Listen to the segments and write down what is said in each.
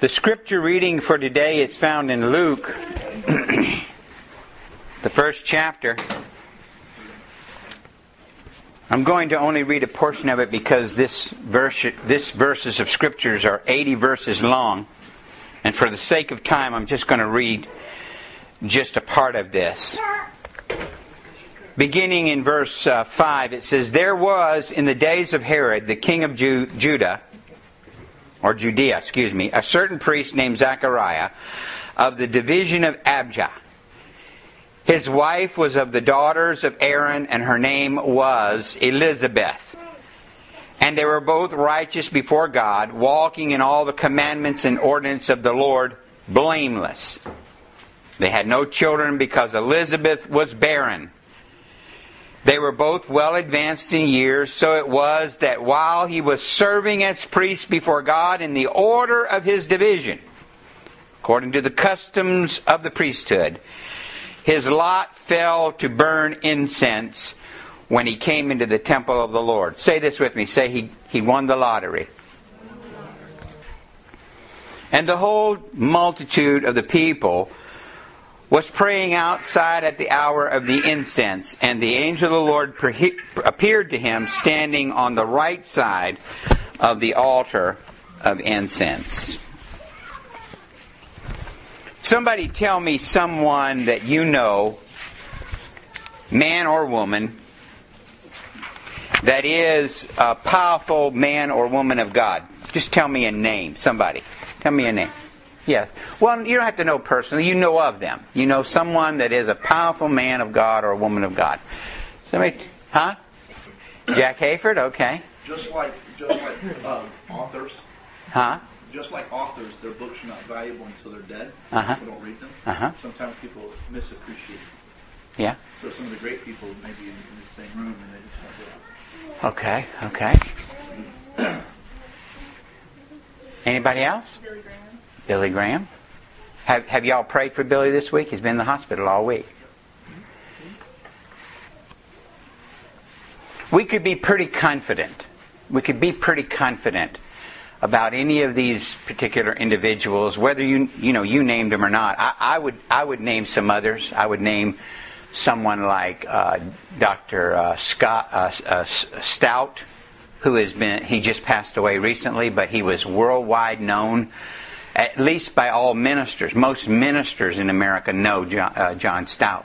The scripture reading for today is found in Luke, the first chapter. I'm going to only read a portion of it because this verse, this verses of scriptures are 80 verses long, and for the sake of time, I'm just going to read just a part of this. Beginning in verse uh, 5, it says, There was in the days of Herod, the king of Ju- Judah, or Judea, excuse me, a certain priest named Zachariah of the division of Abijah. His wife was of the daughters of Aaron, and her name was Elizabeth. And they were both righteous before God, walking in all the commandments and ordinance of the Lord, blameless. They had no children because Elizabeth was barren. They were both well advanced in years, so it was that while he was serving as priest before God in the order of his division, according to the customs of the priesthood, his lot fell to burn incense when he came into the temple of the Lord. Say this with me. Say he, he won the lottery. And the whole multitude of the people was praying outside at the hour of the incense, and the angel of the Lord appeared to him standing on the right side of the altar of incense. Somebody tell me someone that you know, man or woman, that is a powerful man or woman of God. Just tell me a name, somebody. Tell me a name. Yes. Well, you don't have to know personally. You know of them. You know someone that is a powerful man of God or a woman of God. Somebody, huh? Jack Hayford. Okay. Just like, just like um, authors. Huh? Just like authors, their books are not valuable until they're dead. Uh-huh. People don't read them. Uh-huh. Sometimes people misappreciate. Yeah. So some of the great people may be in, in the same room and they just don't Okay. Okay. Anybody else? Billy Graham. Billy Graham. Have, have y'all prayed for Billy this week? He's been in the hospital all week. We could be pretty confident. We could be pretty confident about any of these particular individuals, whether you you know you named them or not. I, I would I would name some others. I would name someone like uh, Dr. Uh, Scott uh, uh Stout, who has been he just passed away recently, but he was worldwide known at least by all ministers. Most ministers in America know John, uh, John Stout.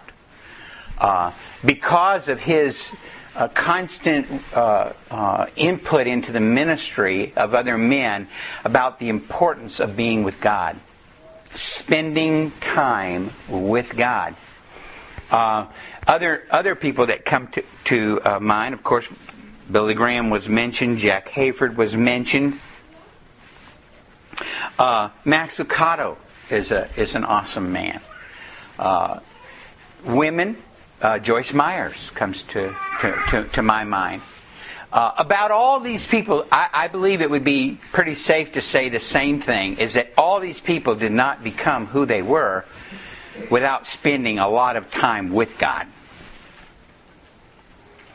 Uh, because of his uh, constant uh, uh, input into the ministry of other men about the importance of being with God, spending time with God. Uh, other other people that come to, to mind, of course, Billy Graham was mentioned, Jack Hayford was mentioned. Uh, Max Lucado is a is an awesome man. Uh, women, uh, Joyce Myers comes to to, to, to my mind. Uh, about all these people, I, I, believe it would be pretty safe to say the same thing: is that all these people did not become who they were without spending a lot of time with God.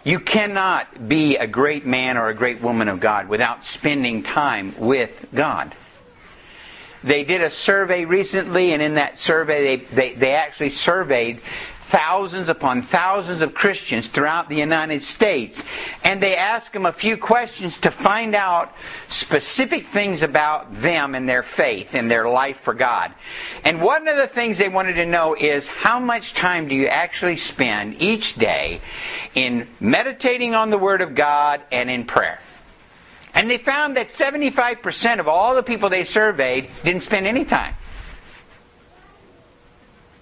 You cannot be a great man or a great woman of God without spending time with God. They did a survey recently, and in that survey, they, they, they actually surveyed thousands upon thousands of Christians throughout the United States. And they asked them a few questions to find out specific things about them and their faith and their life for God. And one of the things they wanted to know is how much time do you actually spend each day in meditating on the Word of God and in prayer? And they found that 75% of all the people they surveyed didn't spend any time.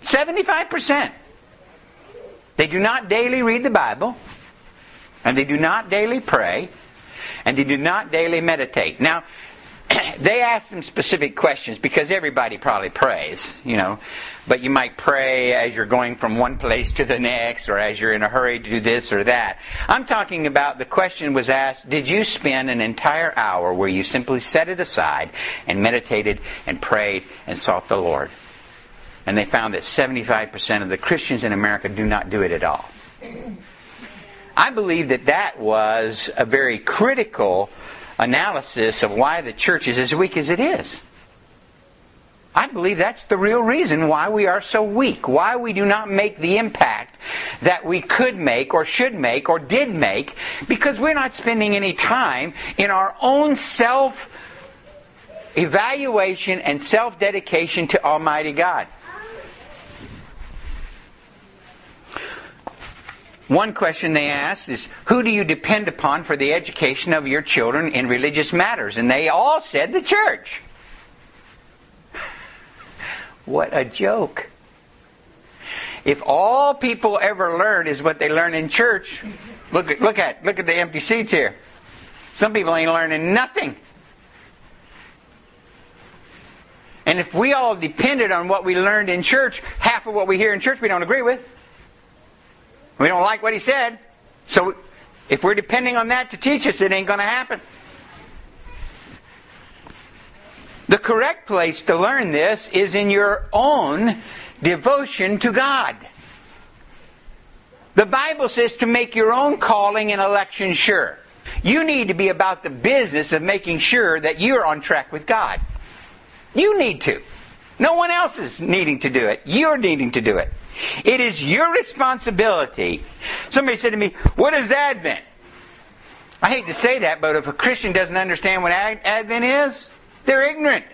75%. They do not daily read the Bible, and they do not daily pray, and they do not daily meditate. Now, they ask them specific questions because everybody probably prays, you know. But you might pray as you're going from one place to the next or as you're in a hurry to do this or that. I'm talking about the question was asked Did you spend an entire hour where you simply set it aside and meditated and prayed and sought the Lord? And they found that 75% of the Christians in America do not do it at all. I believe that that was a very critical analysis of why the church is as weak as it is. I believe that's the real reason why we are so weak, why we do not make the impact that we could make or should make or did make, because we're not spending any time in our own self evaluation and self dedication to Almighty God. One question they asked is Who do you depend upon for the education of your children in religious matters? And they all said the church. What a joke. If all people ever learn is what they learn in church, look at look at look at the empty seats here. Some people ain't learning nothing. And if we all depended on what we learned in church, half of what we hear in church we don't agree with. We don't like what he said. So if we're depending on that to teach us, it ain't going to happen. The correct place to learn this is in your own devotion to God. The Bible says to make your own calling and election sure. You need to be about the business of making sure that you're on track with God. You need to. No one else is needing to do it. You're needing to do it. It is your responsibility. Somebody said to me, What is Advent? I hate to say that, but if a Christian doesn't understand what Advent is, they're ignorant.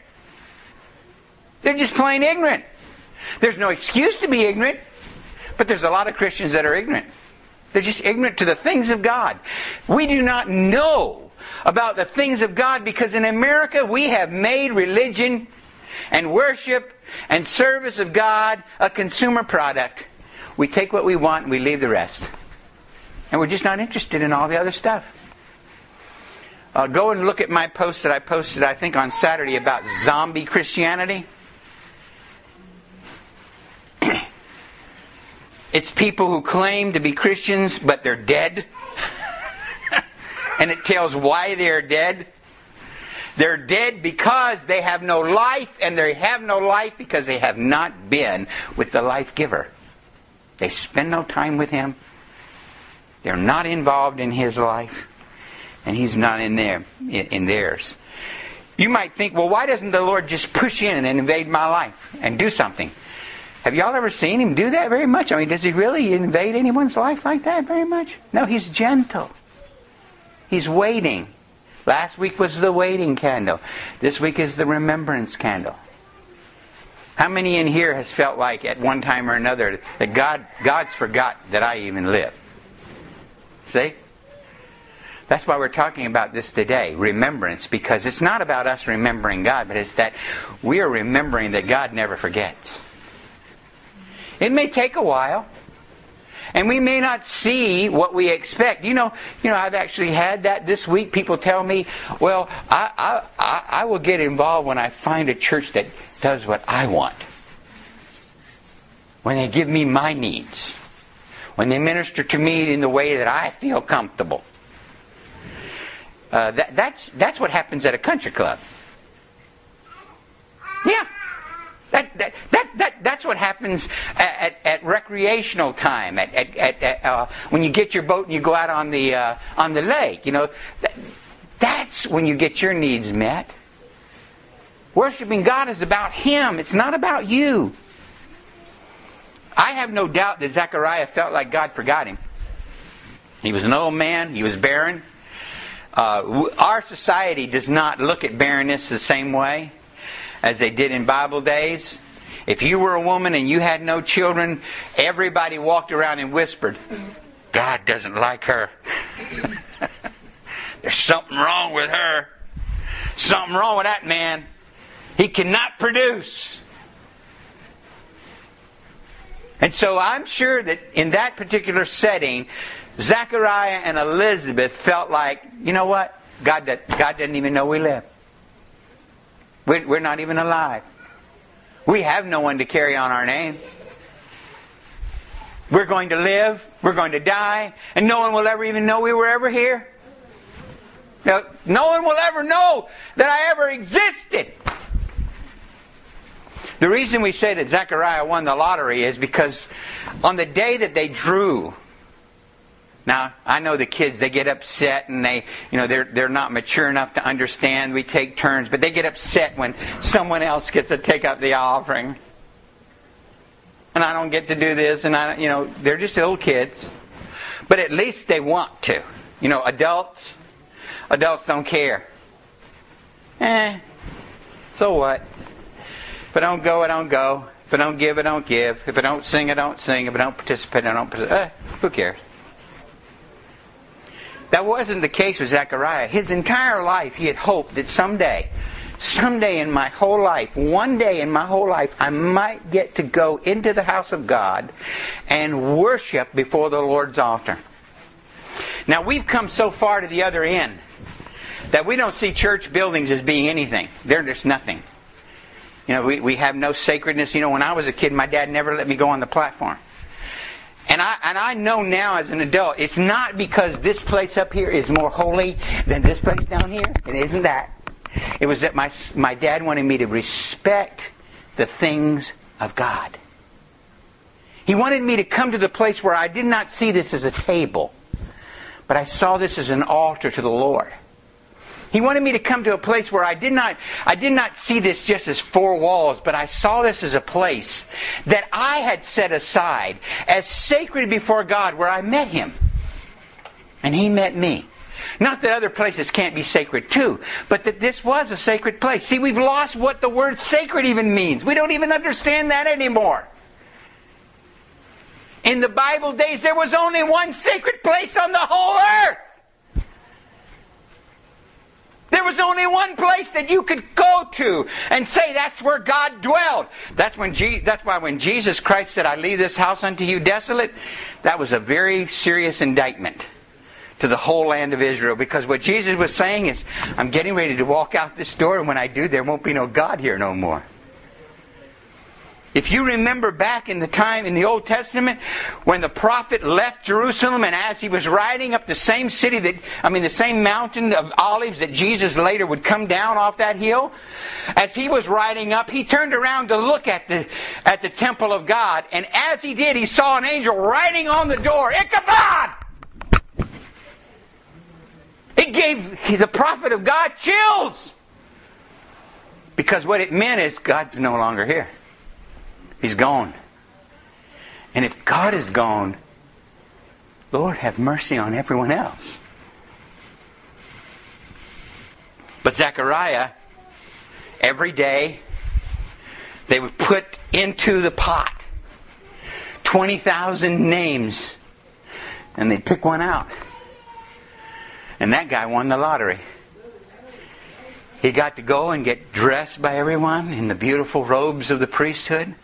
They're just plain ignorant. There's no excuse to be ignorant, but there's a lot of Christians that are ignorant. They're just ignorant to the things of God. We do not know about the things of God because in America we have made religion and worship and service of God a consumer product. We take what we want and we leave the rest. And we're just not interested in all the other stuff. Uh, go and look at my post that I posted, I think, on Saturday about zombie Christianity. it's people who claim to be Christians, but they're dead. and it tells why they're dead. They're dead because they have no life, and they have no life because they have not been with the life giver. They spend no time with him. They're not involved in his life and he's not in there in theirs. You might think, well, why doesn't the Lord just push in and invade my life and do something? Have y'all ever seen him do that very much? I mean, does he really invade anyone's life like that very much? No, he's gentle. He's waiting. Last week was the waiting candle. This week is the remembrance candle. How many in here has felt like at one time or another that God God's forgot that I even live? See? That's why we're talking about this today, remembrance, because it's not about us remembering God, but it's that we are remembering that God never forgets. It may take a while, and we may not see what we expect. You know, you know, I've actually had that this week. People tell me, "Well, I, I, I will get involved when I find a church that does what I want, when they give me my needs, when they minister to me in the way that I feel comfortable." Uh, that, that's, that's what happens at a country club. Yeah. That, that, that, that, that's what happens at, at, at recreational time, at, at, at uh, when you get your boat and you go out on the, uh, on the lake. You know, that, that's when you get your needs met. Worshipping God is about Him, it's not about you. I have no doubt that Zechariah felt like God forgot him. He was an old man, he was barren. Uh, our society does not look at barrenness the same way as they did in Bible days. If you were a woman and you had no children, everybody walked around and whispered, God doesn't like her. There's something wrong with her. Something wrong with that man. He cannot produce. And so I'm sure that in that particular setting, Zechariah and Elizabeth felt like, you know what? God, God doesn't even know we live. We're, not even alive. We have no one to carry on our name. We're going to live, we're going to die, and no one will ever even know we were ever here. Now, no one will ever know that I ever existed. The reason we say that Zechariah won the lottery is because on the day that they drew Now, I know the kids, they get upset and they, you know, they're, they're not mature enough to understand. We take turns, but they get upset when someone else gets to take up the offering. And I don't get to do this, and I, you know, they're just little kids. But at least they want to. You know, adults, adults don't care. Eh, so what? If I don't go, I don't go. If I don't give, I don't give. If I don't sing, I don't sing. If I don't participate, I don't participate. Eh, who cares? That wasn't the case with Zechariah. His entire life, he had hoped that someday, someday in my whole life, one day in my whole life, I might get to go into the house of God and worship before the Lord's altar. Now, we've come so far to the other end that we don't see church buildings as being anything. They're just nothing. You know, we, we have no sacredness. You know, when I was a kid, my dad never let me go on the platform. And I, and I know now as an adult, it's not because this place up here is more holy than this place down here. It isn't that. It was that my, my dad wanted me to respect the things of God. He wanted me to come to the place where I did not see this as a table, but I saw this as an altar to the Lord. He wanted me to come to a place where I did not, I did not see this just as four walls, but I saw this as a place that I had set aside as sacred before God where I met Him. And He met me. Not that other places can't be sacred too, but that this was a sacred place. See, we've lost what the word sacred even means. We don't even understand that anymore. In the Bible days, there was only one sacred place on the whole earth. There was only one place that you could go to and say that's where God dwelled. That's when Je- that's why when Jesus Christ said, "I leave this house unto you desolate," that was a very serious indictment to the whole land of Israel because what Jesus was saying is, "I'm getting ready to walk out this door, and when I do, there won't be no God here no more." If you remember back in the time in the Old Testament when the prophet left Jerusalem and as he was riding up the same city that, I mean, the same mountain of olives that Jesus later would come down off that hill, as he was riding up, he turned around to look at the, at the temple of God and as he did, he saw an angel riding on the door, Ichabod! It gave the prophet of God chills. Because what it meant is God's no longer here. He's gone. And if God is gone, Lord, have mercy on everyone else. But Zechariah, every day, they would put into the pot 20,000 names, and they'd pick one out. And that guy won the lottery. He got to go and get dressed by everyone in the beautiful robes of the priesthood.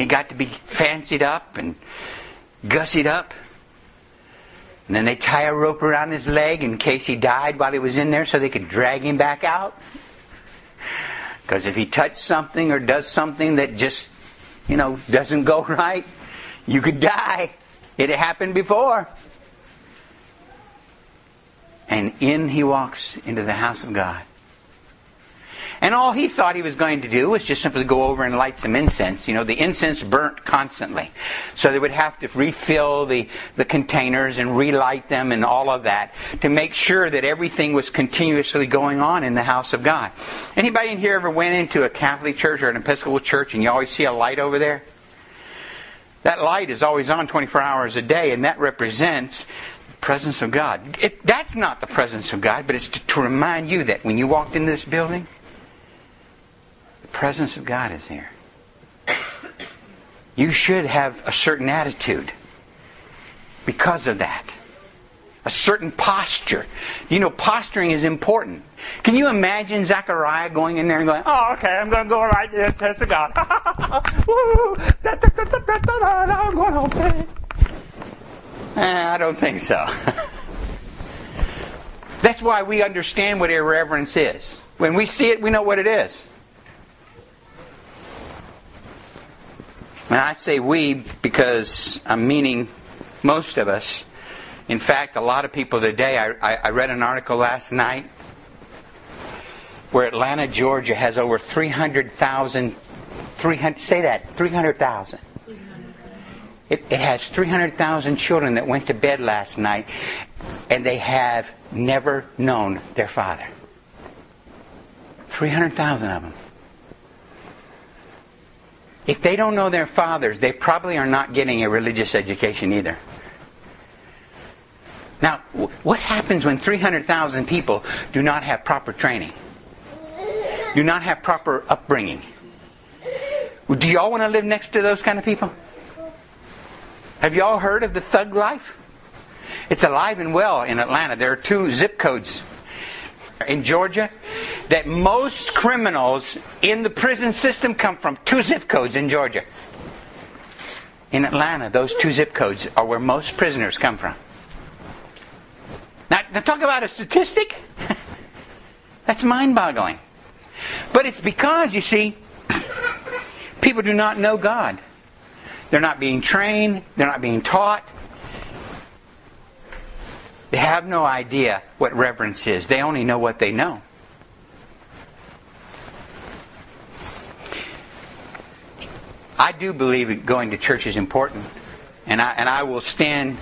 He got to be fancied up and gussied up. And then they tie a rope around his leg in case he died while he was in there so they could drag him back out. Because if he touched something or does something that just, you know, doesn't go right, you could die. It happened before. And in he walks into the house of God. And all he thought he was going to do was just simply go over and light some incense. You know, the incense burnt constantly. So they would have to refill the, the containers and relight them and all of that to make sure that everything was continuously going on in the house of God. Anybody in here ever went into a Catholic church or an Episcopal church and you always see a light over there? That light is always on 24 hours a day, and that represents presence of God. It, that's not the presence of God, but it's to, to remind you that when you walked into this building, presence of God is here. You should have a certain attitude because of that. A certain posture. You know, posturing is important. Can you imagine Zechariah going in there and going, Oh, okay, I'm going to go right there, says to God. I'm going to obey. Eh, I don't think so. That's why we understand what irreverence is. When we see it, we know what it is. And I say we because I'm meaning most of us. In fact, a lot of people today, I, I, read an article last night where Atlanta, Georgia has over 300,000, 300, say that, 300,000 It, it has 300,000 children that went to bed last night and they have never known their father. 300,000 of them. If they don't know their fathers, they probably are not getting a religious education either. Now, what happens when 300,000 people do not have proper training? Do not have proper upbringing? Do y'all want to live next to those kind of people? Have y'all heard of the thug life? It's alive and well in Atlanta. There are two zip codes in Georgia that most criminals in the prison system come from two zip codes in Georgia. In Atlanta, those two zip codes are where most prisoners come from. Now, to talk about a statistic, that's mind boggling. But it's because, you see, people do not know God. They're not being trained, they're not being taught. They have no idea what reverence is, they only know what they know. I do believe going to church is important, and I, and I will stand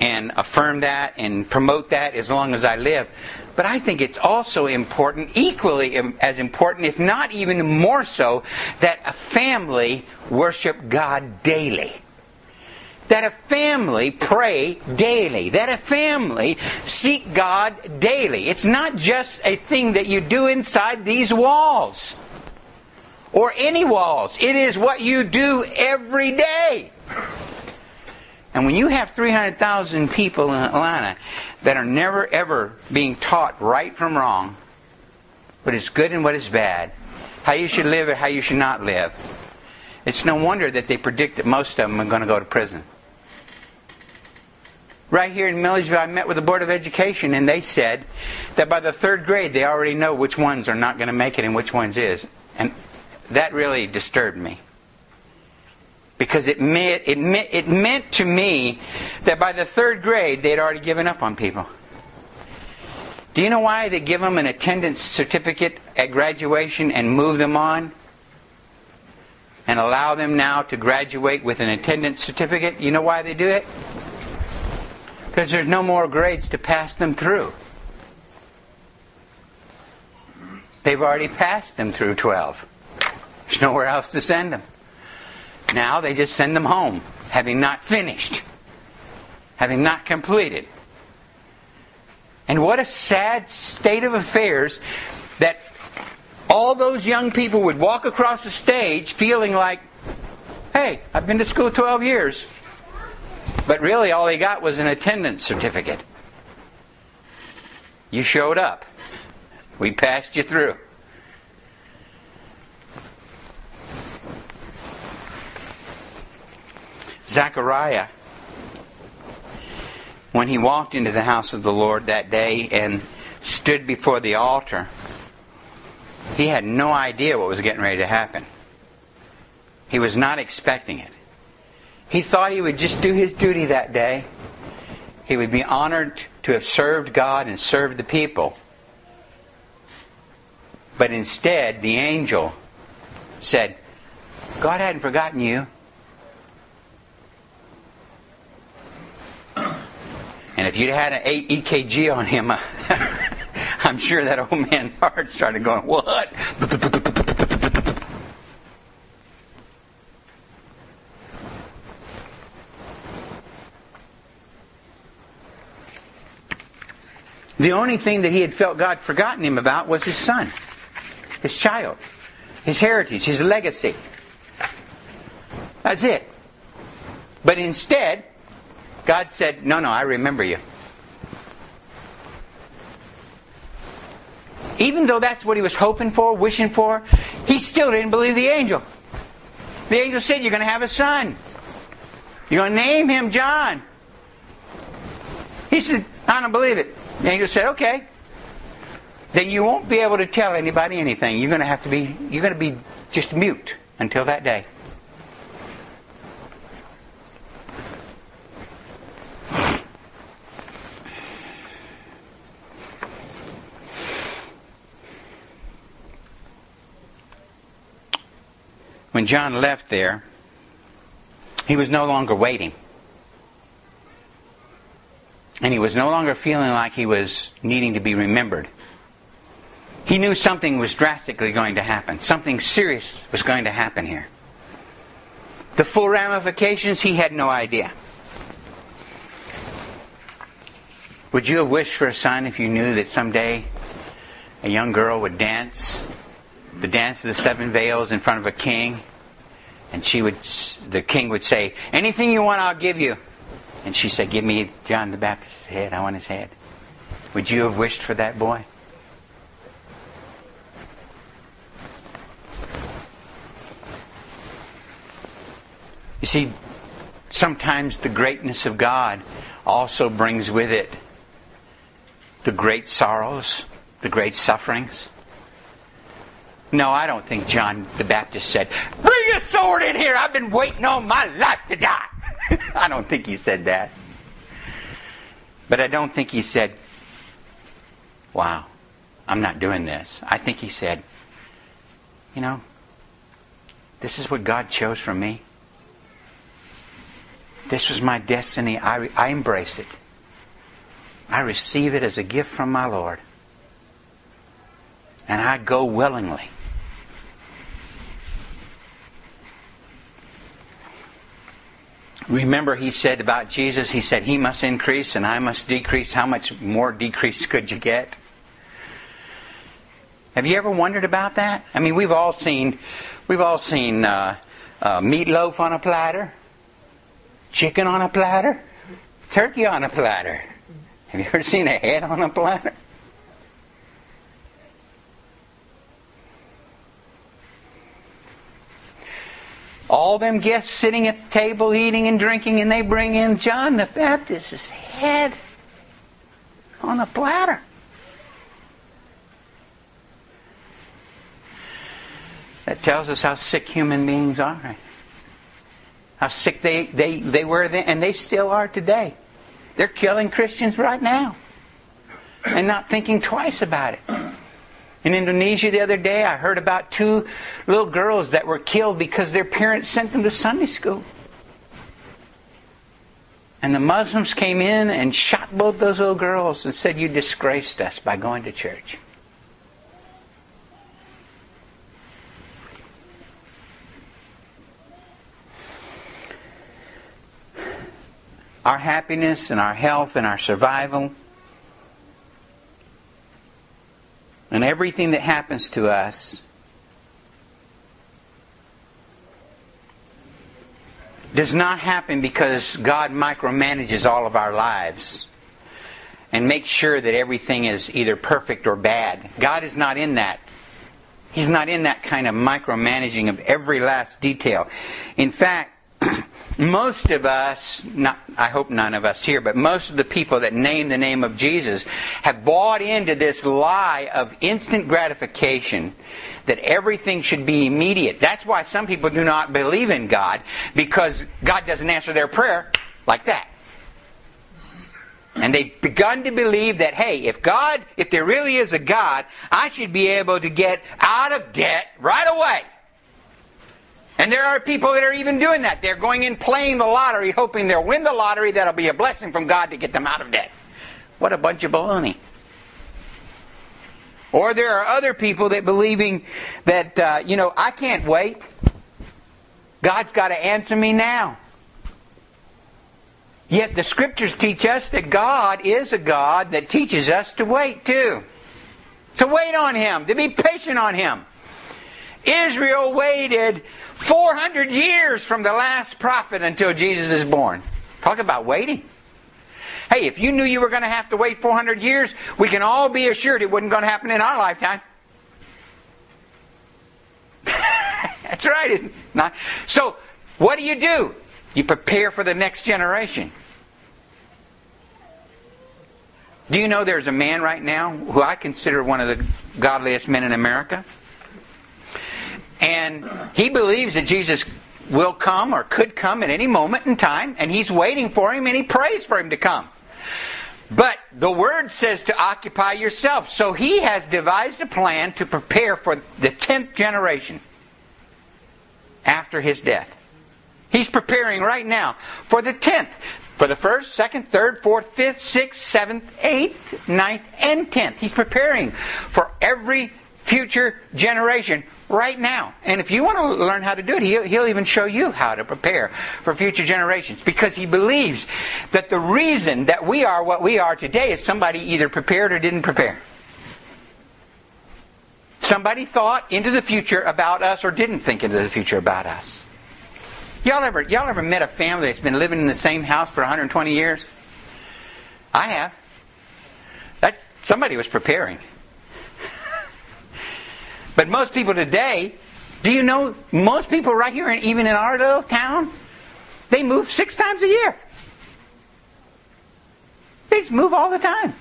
and affirm that and promote that as long as I live. But I think it's also important, equally as important, if not even more so, that a family worship God daily. That a family pray daily. That a family seek God daily. It's not just a thing that you do inside these walls or any walls. It is what you do every day. And when you have 300,000 people in Atlanta that are never ever being taught right from wrong, what is good and what is bad, how you should live and how you should not live, it's no wonder that they predict that most of them are going to go to prison. Right here in Milledgeville, I met with the Board of Education, and they said that by the third grade, they already know which ones are not going to make it and which ones is. And that really disturbed me because it meant, it, meant, it meant to me that by the third grade they'd already given up on people. Do you know why they give them an attendance certificate at graduation and move them on? And allow them now to graduate with an attendance certificate? You know why they do it? Because there's no more grades to pass them through. They've already passed them through 12. There's nowhere else to send them. Now they just send them home, having not finished, having not completed. And what a sad state of affairs that all those young people would walk across the stage feeling like, hey, I've been to school 12 years. But really, all he got was an attendance certificate. You showed up, we passed you through. Zechariah, when he walked into the house of the Lord that day and stood before the altar, he had no idea what was getting ready to happen. He was not expecting it. He thought he would just do his duty that day. He would be honored to have served God and served the people. But instead, the angel said, God hadn't forgotten you. And if you'd had an EKG on him, I'm sure that old man's heart started going, What? The only thing that he had felt God forgotten him about was his son, his child, his heritage, his legacy. That's it. But instead, God said, No, no, I remember you. Even though that's what he was hoping for, wishing for, he still didn't believe the angel. The angel said, You're going to have a son. You're going to name him John. He said, I don't believe it. The angel said, Okay. Then you won't be able to tell anybody anything. You're going to have to be, you're going to be just mute until that day. when John left there, He was no longer waiting. And he was no longer feeling like he was needing to be remembered. He knew something was drastically going to happen. Something serious was going to happen here. The full ramifications, he had no idea. Would you have wished for a son if you knew that someday a young girl would dance the dance of the seven veils in front of a king and she would the king would say anything you want i'll give you and she said give me john the baptist's head i want his head would you have wished for that boy You see, sometimes the greatness of God also brings with it the great sorrows, the great sufferings. No, I don't think John the Baptist said, Bring a sword in here! I've been waiting all my life to die. I don't think he said that. But I don't think he said, Wow, I'm not doing this. I think he said, You know, this is what God chose for me. This was my destiny. I, I embrace it. I receive it as a gift from my Lord. And I go willingly. Remember, he said about Jesus, he said, He must increase and I must decrease. How much more decrease could you get? Have you ever wondered about that? I mean, we've all seen, we've all seen uh, uh, meatloaf on a platter chicken on a platter, turkey on a platter. Have you ever seen a head on a platter? All them guests sitting at the table eating and drinking, and they bring in John the Baptist's head on a platter. That tells us how sick human beings are how sick they, they, they were then, and they still are today. They're killing Christians right now and not thinking twice about it. In Indonesia the other day, I heard about two little girls that were killed because their parents sent them to Sunday school. And the Muslims came in and shot both those little girls and said, You disgraced us by going to church. our happiness and our health and our survival and everything that happens to us does not happen because God micromanages all of our lives and makes sure that everything is either perfect or bad. God is not in that. He's not in that kind of micromanaging of every last detail. In fact, most of us, not, I hope none of us here, but most of the people that name the name of Jesus have bought into this lie of instant gratification that everything should be immediate. That's why some people do not believe in God, because God doesn't answer their prayer like that. And they've begun to believe that, hey, if God, if there really is a God, I should be able to get out of debt right away. And there are people that are even doing that. They're going in playing the lottery, hoping they'll win the lottery. That'll be a blessing from God to get them out of debt. What a bunch of baloney. Or there are other people that believing that, uh, you know, I can't wait. God's got to answer me now. Yet the scriptures teach us that God is a God that teaches us to wait too. To wait on Him, to be patient on Him. Israel waited 400 years from the last prophet until Jesus is born. Talk about waiting. Hey, if you knew you were going to have to wait 400 years, we can all be assured it wasn't going to happen in our lifetime. That's right, isn't it? Not. So, what do you do? You prepare for the next generation. Do you know there's a man right now who I consider one of the godliest men in America? And he believes that Jesus will come or could come at any moment in time, and he's waiting for him and he prays for him to come. But the word says to occupy yourself. So he has devised a plan to prepare for the 10th generation after his death. He's preparing right now for the tenth. For the first, second, third, fourth, fifth, sixth, seventh, eighth, ninth, and tenth. He's preparing for every future generation right now. And if you want to learn how to do it, he'll, he'll, even show you how to prepare for future generations. Because he believes that the reason that we are what we are today is somebody either prepared or didn't prepare. Somebody thought into the future about us or didn't think into the future about us. Y'all ever, y'all ever met a family that's been living in the same house for 120 years? I have. That somebody was preparing. But most people today, do you know most people right here, even in our little town, they move six times a year. They just move all the time.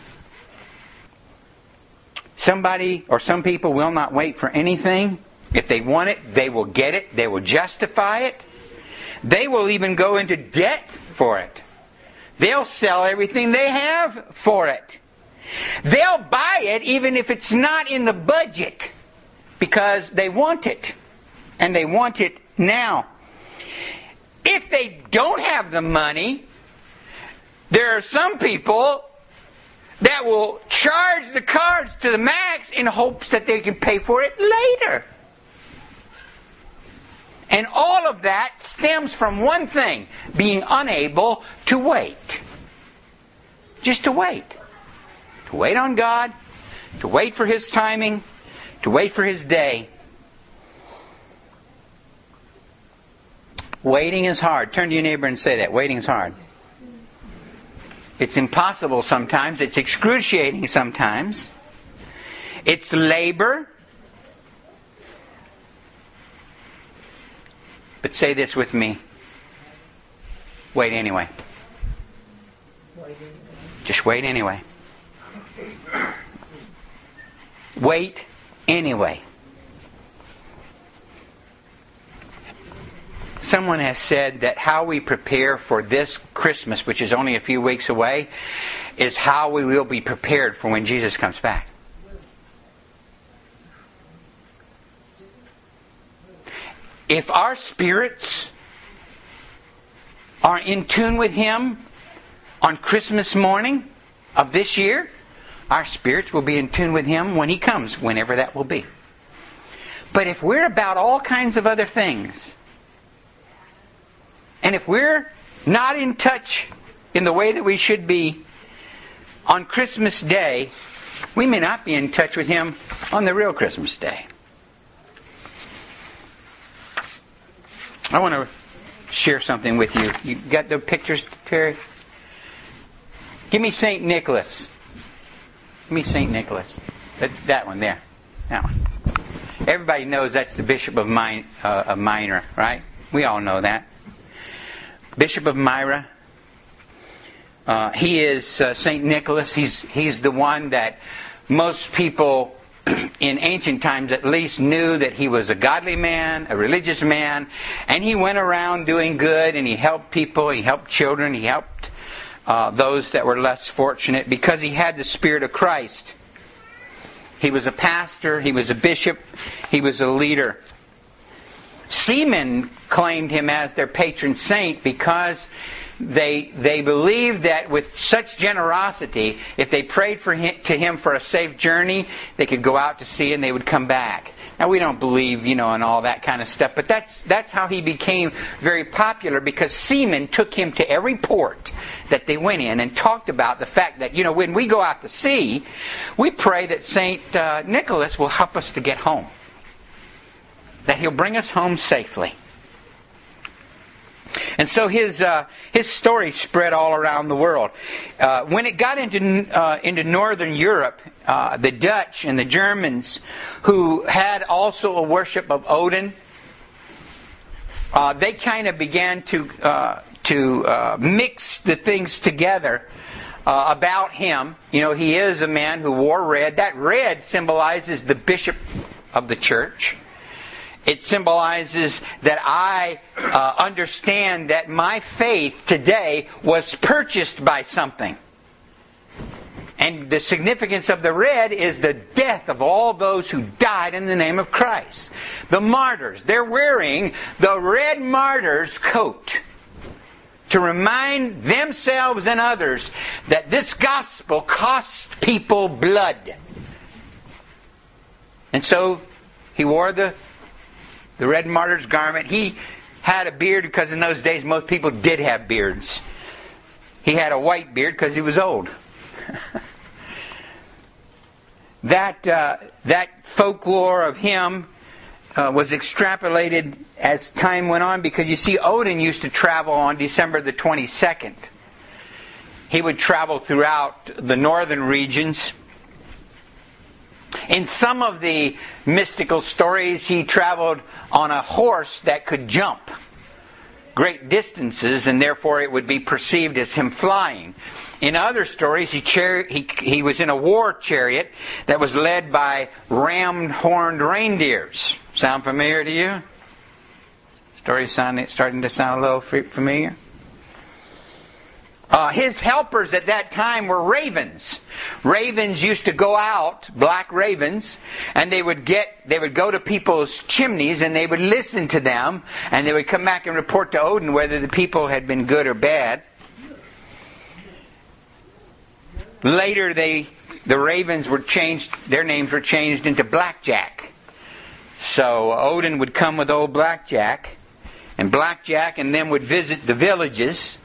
Somebody or some people will not wait for anything. If they want it, they will get it. They will justify it. They will even go into debt for it. They'll sell everything they have for it. They'll buy it even if it's not in the budget because they want it. And they want it now. If they don't have the money, there are some people that will charge the cards to the max in hopes that they can pay for it later. And all of that stems from one thing being unable to wait. Just to wait. To wait on God, to wait for His timing, to wait for His day. Waiting is hard. Turn to your neighbor and say that. Waiting is hard. It's impossible sometimes. It's excruciating sometimes. It's labor. But say this with me. Wait anyway. Just wait anyway. Wait anyway. Someone has said that how we prepare for this Christmas, which is only a few weeks away, is how we will be prepared for when Jesus comes back. If our spirits are in tune with Him on Christmas morning of this year, our spirits will be in tune with Him when He comes, whenever that will be. But if we're about all kinds of other things, and if we're not in touch in the way that we should be on Christmas Day, we may not be in touch with Him on the real Christmas Day. I want to share something with you. You got the pictures, Terry? Give me St. Nicholas. Me St. Nicholas. That, that one there. That one. Everybody knows that's the Bishop of, Min, uh, of Myra, right? We all know that. Bishop of Myra. Uh, he is uh, St. Nicholas. He's, he's the one that most people in ancient times at least knew that he was a godly man, a religious man, and he went around doing good and he helped people, he helped children, he helped uh, those that were less fortunate because he had the Spirit of Christ. He was a pastor, he was a bishop, he was a leader. Seamen claimed him as their patron saint because they they believed that with such generosity, if they prayed for him, to him for a safe journey, they could go out to sea and they would come back. Now we don't believe, you know, in all that kind of stuff, but that's that's how he became very popular because seamen took him to every port that they went in and talked about the fact that you know when we go out to sea, we pray that Saint uh, Nicholas will help us to get home, that he'll bring us home safely. And so his uh, his story spread all around the world. Uh, when it got into uh, into northern Europe, uh, the Dutch and the Germans, who had also a worship of Odin, uh, they kind of began to uh, to mix the things together. about him, you know, he is a man who wore red. That red symbolizes the bishop of the church. It symbolizes that I uh, understand that my faith today was purchased by something. And the significance of the red is the death of all those who died in the name of Christ. The martyrs, they're wearing the red martyr's coat to remind themselves and others that this gospel costs people blood. And so he wore the, the red martyr's garment. He had a beard because in those days most people did have beards. He had a white beard because he was old. that, uh, that folklore of him uh, was extrapolated as time went on because you see, Odin used to travel on December the 22nd. He would travel throughout the northern regions. In some of the mystical stories, he traveled on a horse that could jump great distances, and therefore it would be perceived as him flying. In other stories, he, char- he, he was in a war chariot that was led by ram horned reindeers. Sound familiar to you? Story sound, starting to sound a little familiar? Uh, his helpers at that time were ravens. Ravens used to go out, black ravens, and they would get, they would go to people's chimneys and they would listen to them, and they would come back and report to Odin whether the people had been good or bad. Later, they, the ravens were changed, their names were changed into Blackjack. So Odin would come with old Blackjack, and Blackjack and them would visit the villages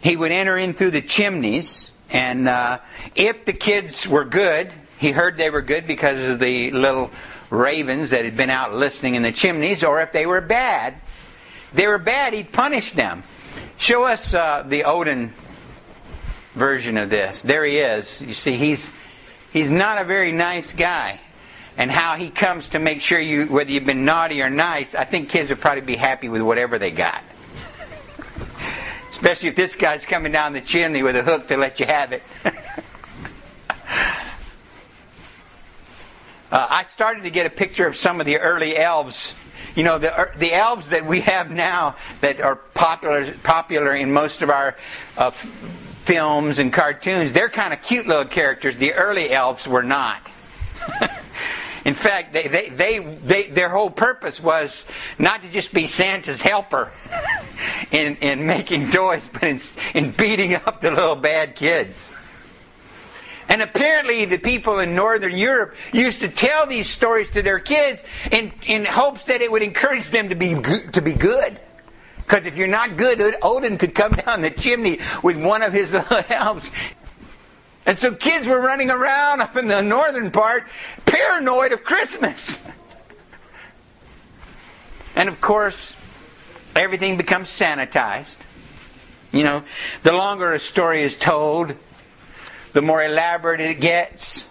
he would enter in through the chimneys, and uh, if the kids were good, he heard they were good because of the little ravens that had been out listening in the chimneys, or if they were bad, they were bad, he'd punish them. Show us uh, the Odin version of this. There he is. You see, he's he's not a very nice guy. And how he comes to make sure you, whether you've been naughty or nice, I think kids would probably be happy with whatever they got. Especially if this guy's coming down the chimney with a hook to let you have it. uh, I started to get a picture of some of the early elves. You know, the, er, the elves that we have now that are popular, popular in most of our uh, films and cartoons, they're kind of cute little characters. The early elves were not. In fact, they, they, they, they, their whole purpose was not to just be Santa's helper in, in making toys, but in, in beating up the little bad kids. And apparently, the people in Northern Europe used to tell these stories to their kids in, in hopes that it would encourage them to be to be good. Because if you're not good, Odin could come down the chimney with one of his little elves and so kids were running around up in the northern part, paranoid of Christmas. And of course, everything becomes sanitized. You know, the longer a story is told, the more elaborate it gets,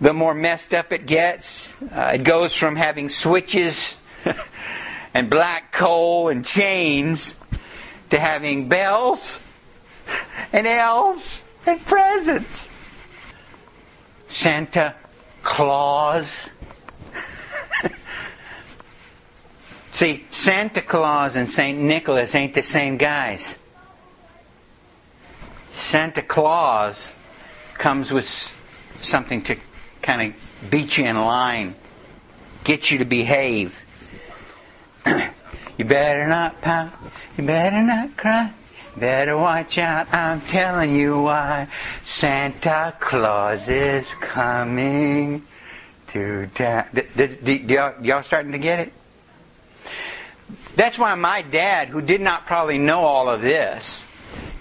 the more messed up it gets. Uh, it goes from having switches and black coal and chains to having bells and elves and presents. Santa Claus. See, Santa Claus and St. Nicholas ain't the same guys. Santa Claus comes with something to kind of beat you in line, get you to behave. you better not pout, you better not cry, Better watch out, I'm telling you why. Santa Claus is coming to town. Y'all, y'all starting to get it? That's why my dad, who did not probably know all of this,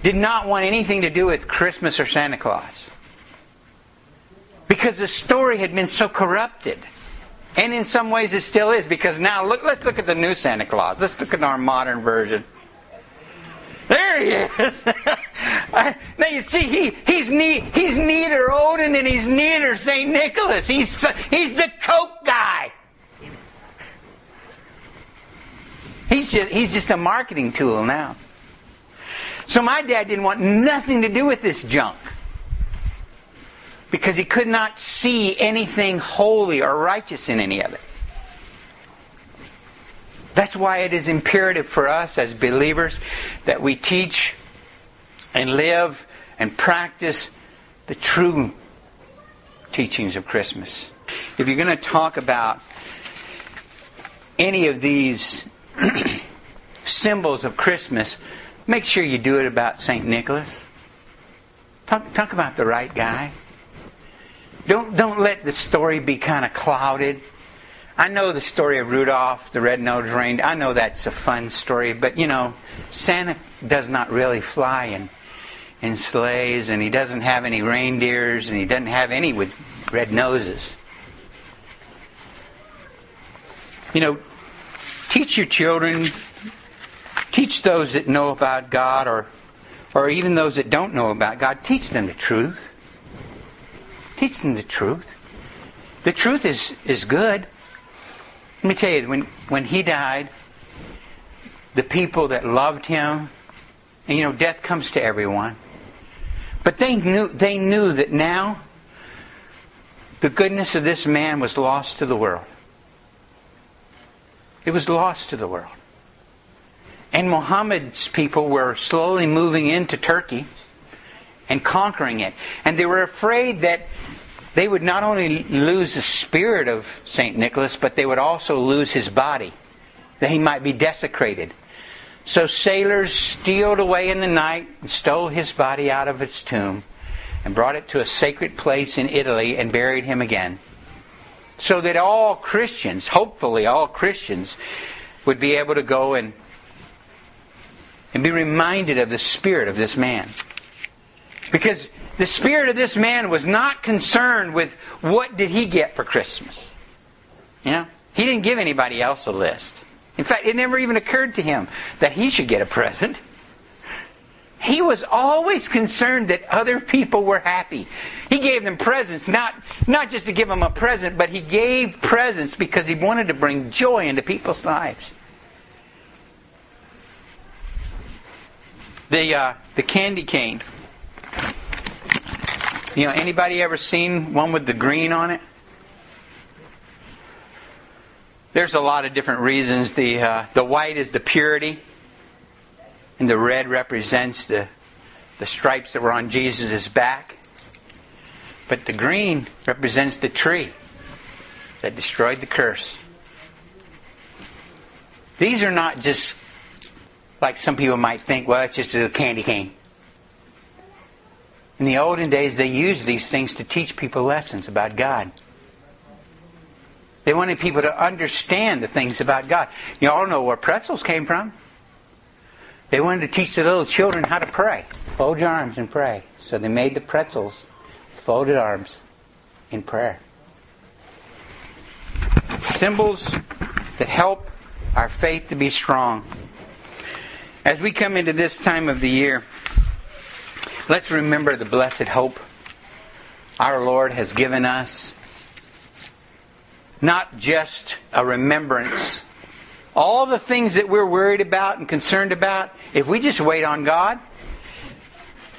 did not want anything to do with Christmas or Santa Claus. Because the story had been so corrupted. And in some ways it still is, because now look, let's look at the new Santa Claus. Let's look at our modern version. There he is. now you see, he, he's, ne- he's neither Odin and he's neither St. Nicholas. He's, he's the Coke guy. He's just, he's just a marketing tool now. So my dad didn't want nothing to do with this junk because he could not see anything holy or righteous in any of it. That's why it is imperative for us as believers that we teach and live and practice the true teachings of Christmas. If you're going to talk about any of these symbols of Christmas, make sure you do it about St. Nicholas. Talk, talk about the right guy. Don't, don't let the story be kind of clouded. I know the story of Rudolph, the red-nosed reindeer. I know that's a fun story, but you know, Santa does not really fly in, in sleighs, and he doesn't have any reindeers, and he doesn't have any with red noses. You know, teach your children, teach those that know about God, or, or even those that don't know about God, teach them the truth. Teach them the truth. The truth is, is good. Let me tell you, when, when he died, the people that loved him, and you know, death comes to everyone. But they knew, they knew that now the goodness of this man was lost to the world. It was lost to the world. And Muhammad's people were slowly moving into Turkey and conquering it. And they were afraid that they would not only lose the spirit of St. Nicholas, but they would also lose his body, that he might be desecrated. So sailors stealed away in the night and stole his body out of its tomb and brought it to a sacred place in Italy and buried him again so that all Christians, hopefully all Christians, would be able to go and, and be reminded of the spirit of this man. Because the spirit of this man was not concerned with what did he get for Christmas. You know? He didn't give anybody else a list. In fact, it never even occurred to him that he should get a present. He was always concerned that other people were happy. He gave them presents, not, not just to give them a present, but he gave presents because he wanted to bring joy into people's lives. The, uh, the candy cane. You know, anybody ever seen one with the green on it? There's a lot of different reasons. The, uh, the white is the purity and the red represents the, the stripes that were on Jesus' back. But the green represents the tree that destroyed the curse. These are not just like some people might think, well, it's just a candy cane. In the olden days, they used these things to teach people lessons about God. They wanted people to understand the things about God. You all know where pretzels came from. They wanted to teach the little children how to pray. Fold your arms and pray. So they made the pretzels with folded arms in prayer. Symbols that help our faith to be strong. As we come into this time of the year, let's remember the blessed hope our Lord has given us. Not just a remembrance all the things that we're worried about and concerned about, if we just wait on God,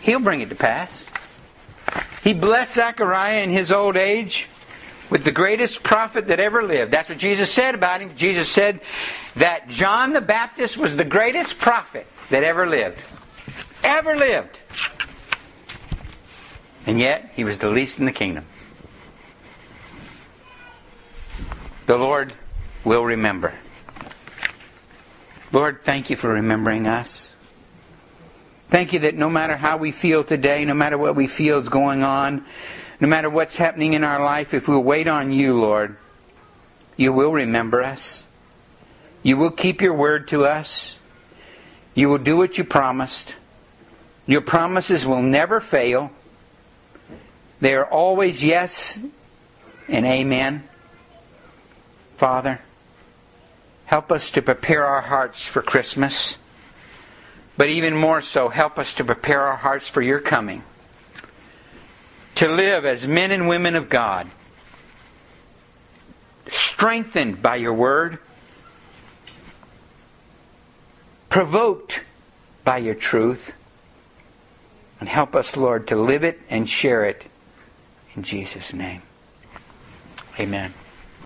He'll bring it to pass. He blessed Zechariah in his old age with the greatest prophet that ever lived. That's what Jesus said about him. Jesus said that John the Baptist was the greatest prophet that ever lived. Ever lived. And yet, he was the least in the kingdom. The Lord will remember. Lord, thank you for remembering us. Thank you that no matter how we feel today, no matter what we feel is going on, no matter what's happening in our life, if we'll wait on you, Lord, you will remember us. You will keep your word to us. You will do what you promised. Your promises will never fail. They are always yes and amen. Father, Help us to prepare our hearts for Christmas. But even more so, help us to prepare our hearts for your coming. To live as men and women of God, strengthened by your word, provoked by your truth, and help us, Lord, to live it and share it in Jesus' name. Amen.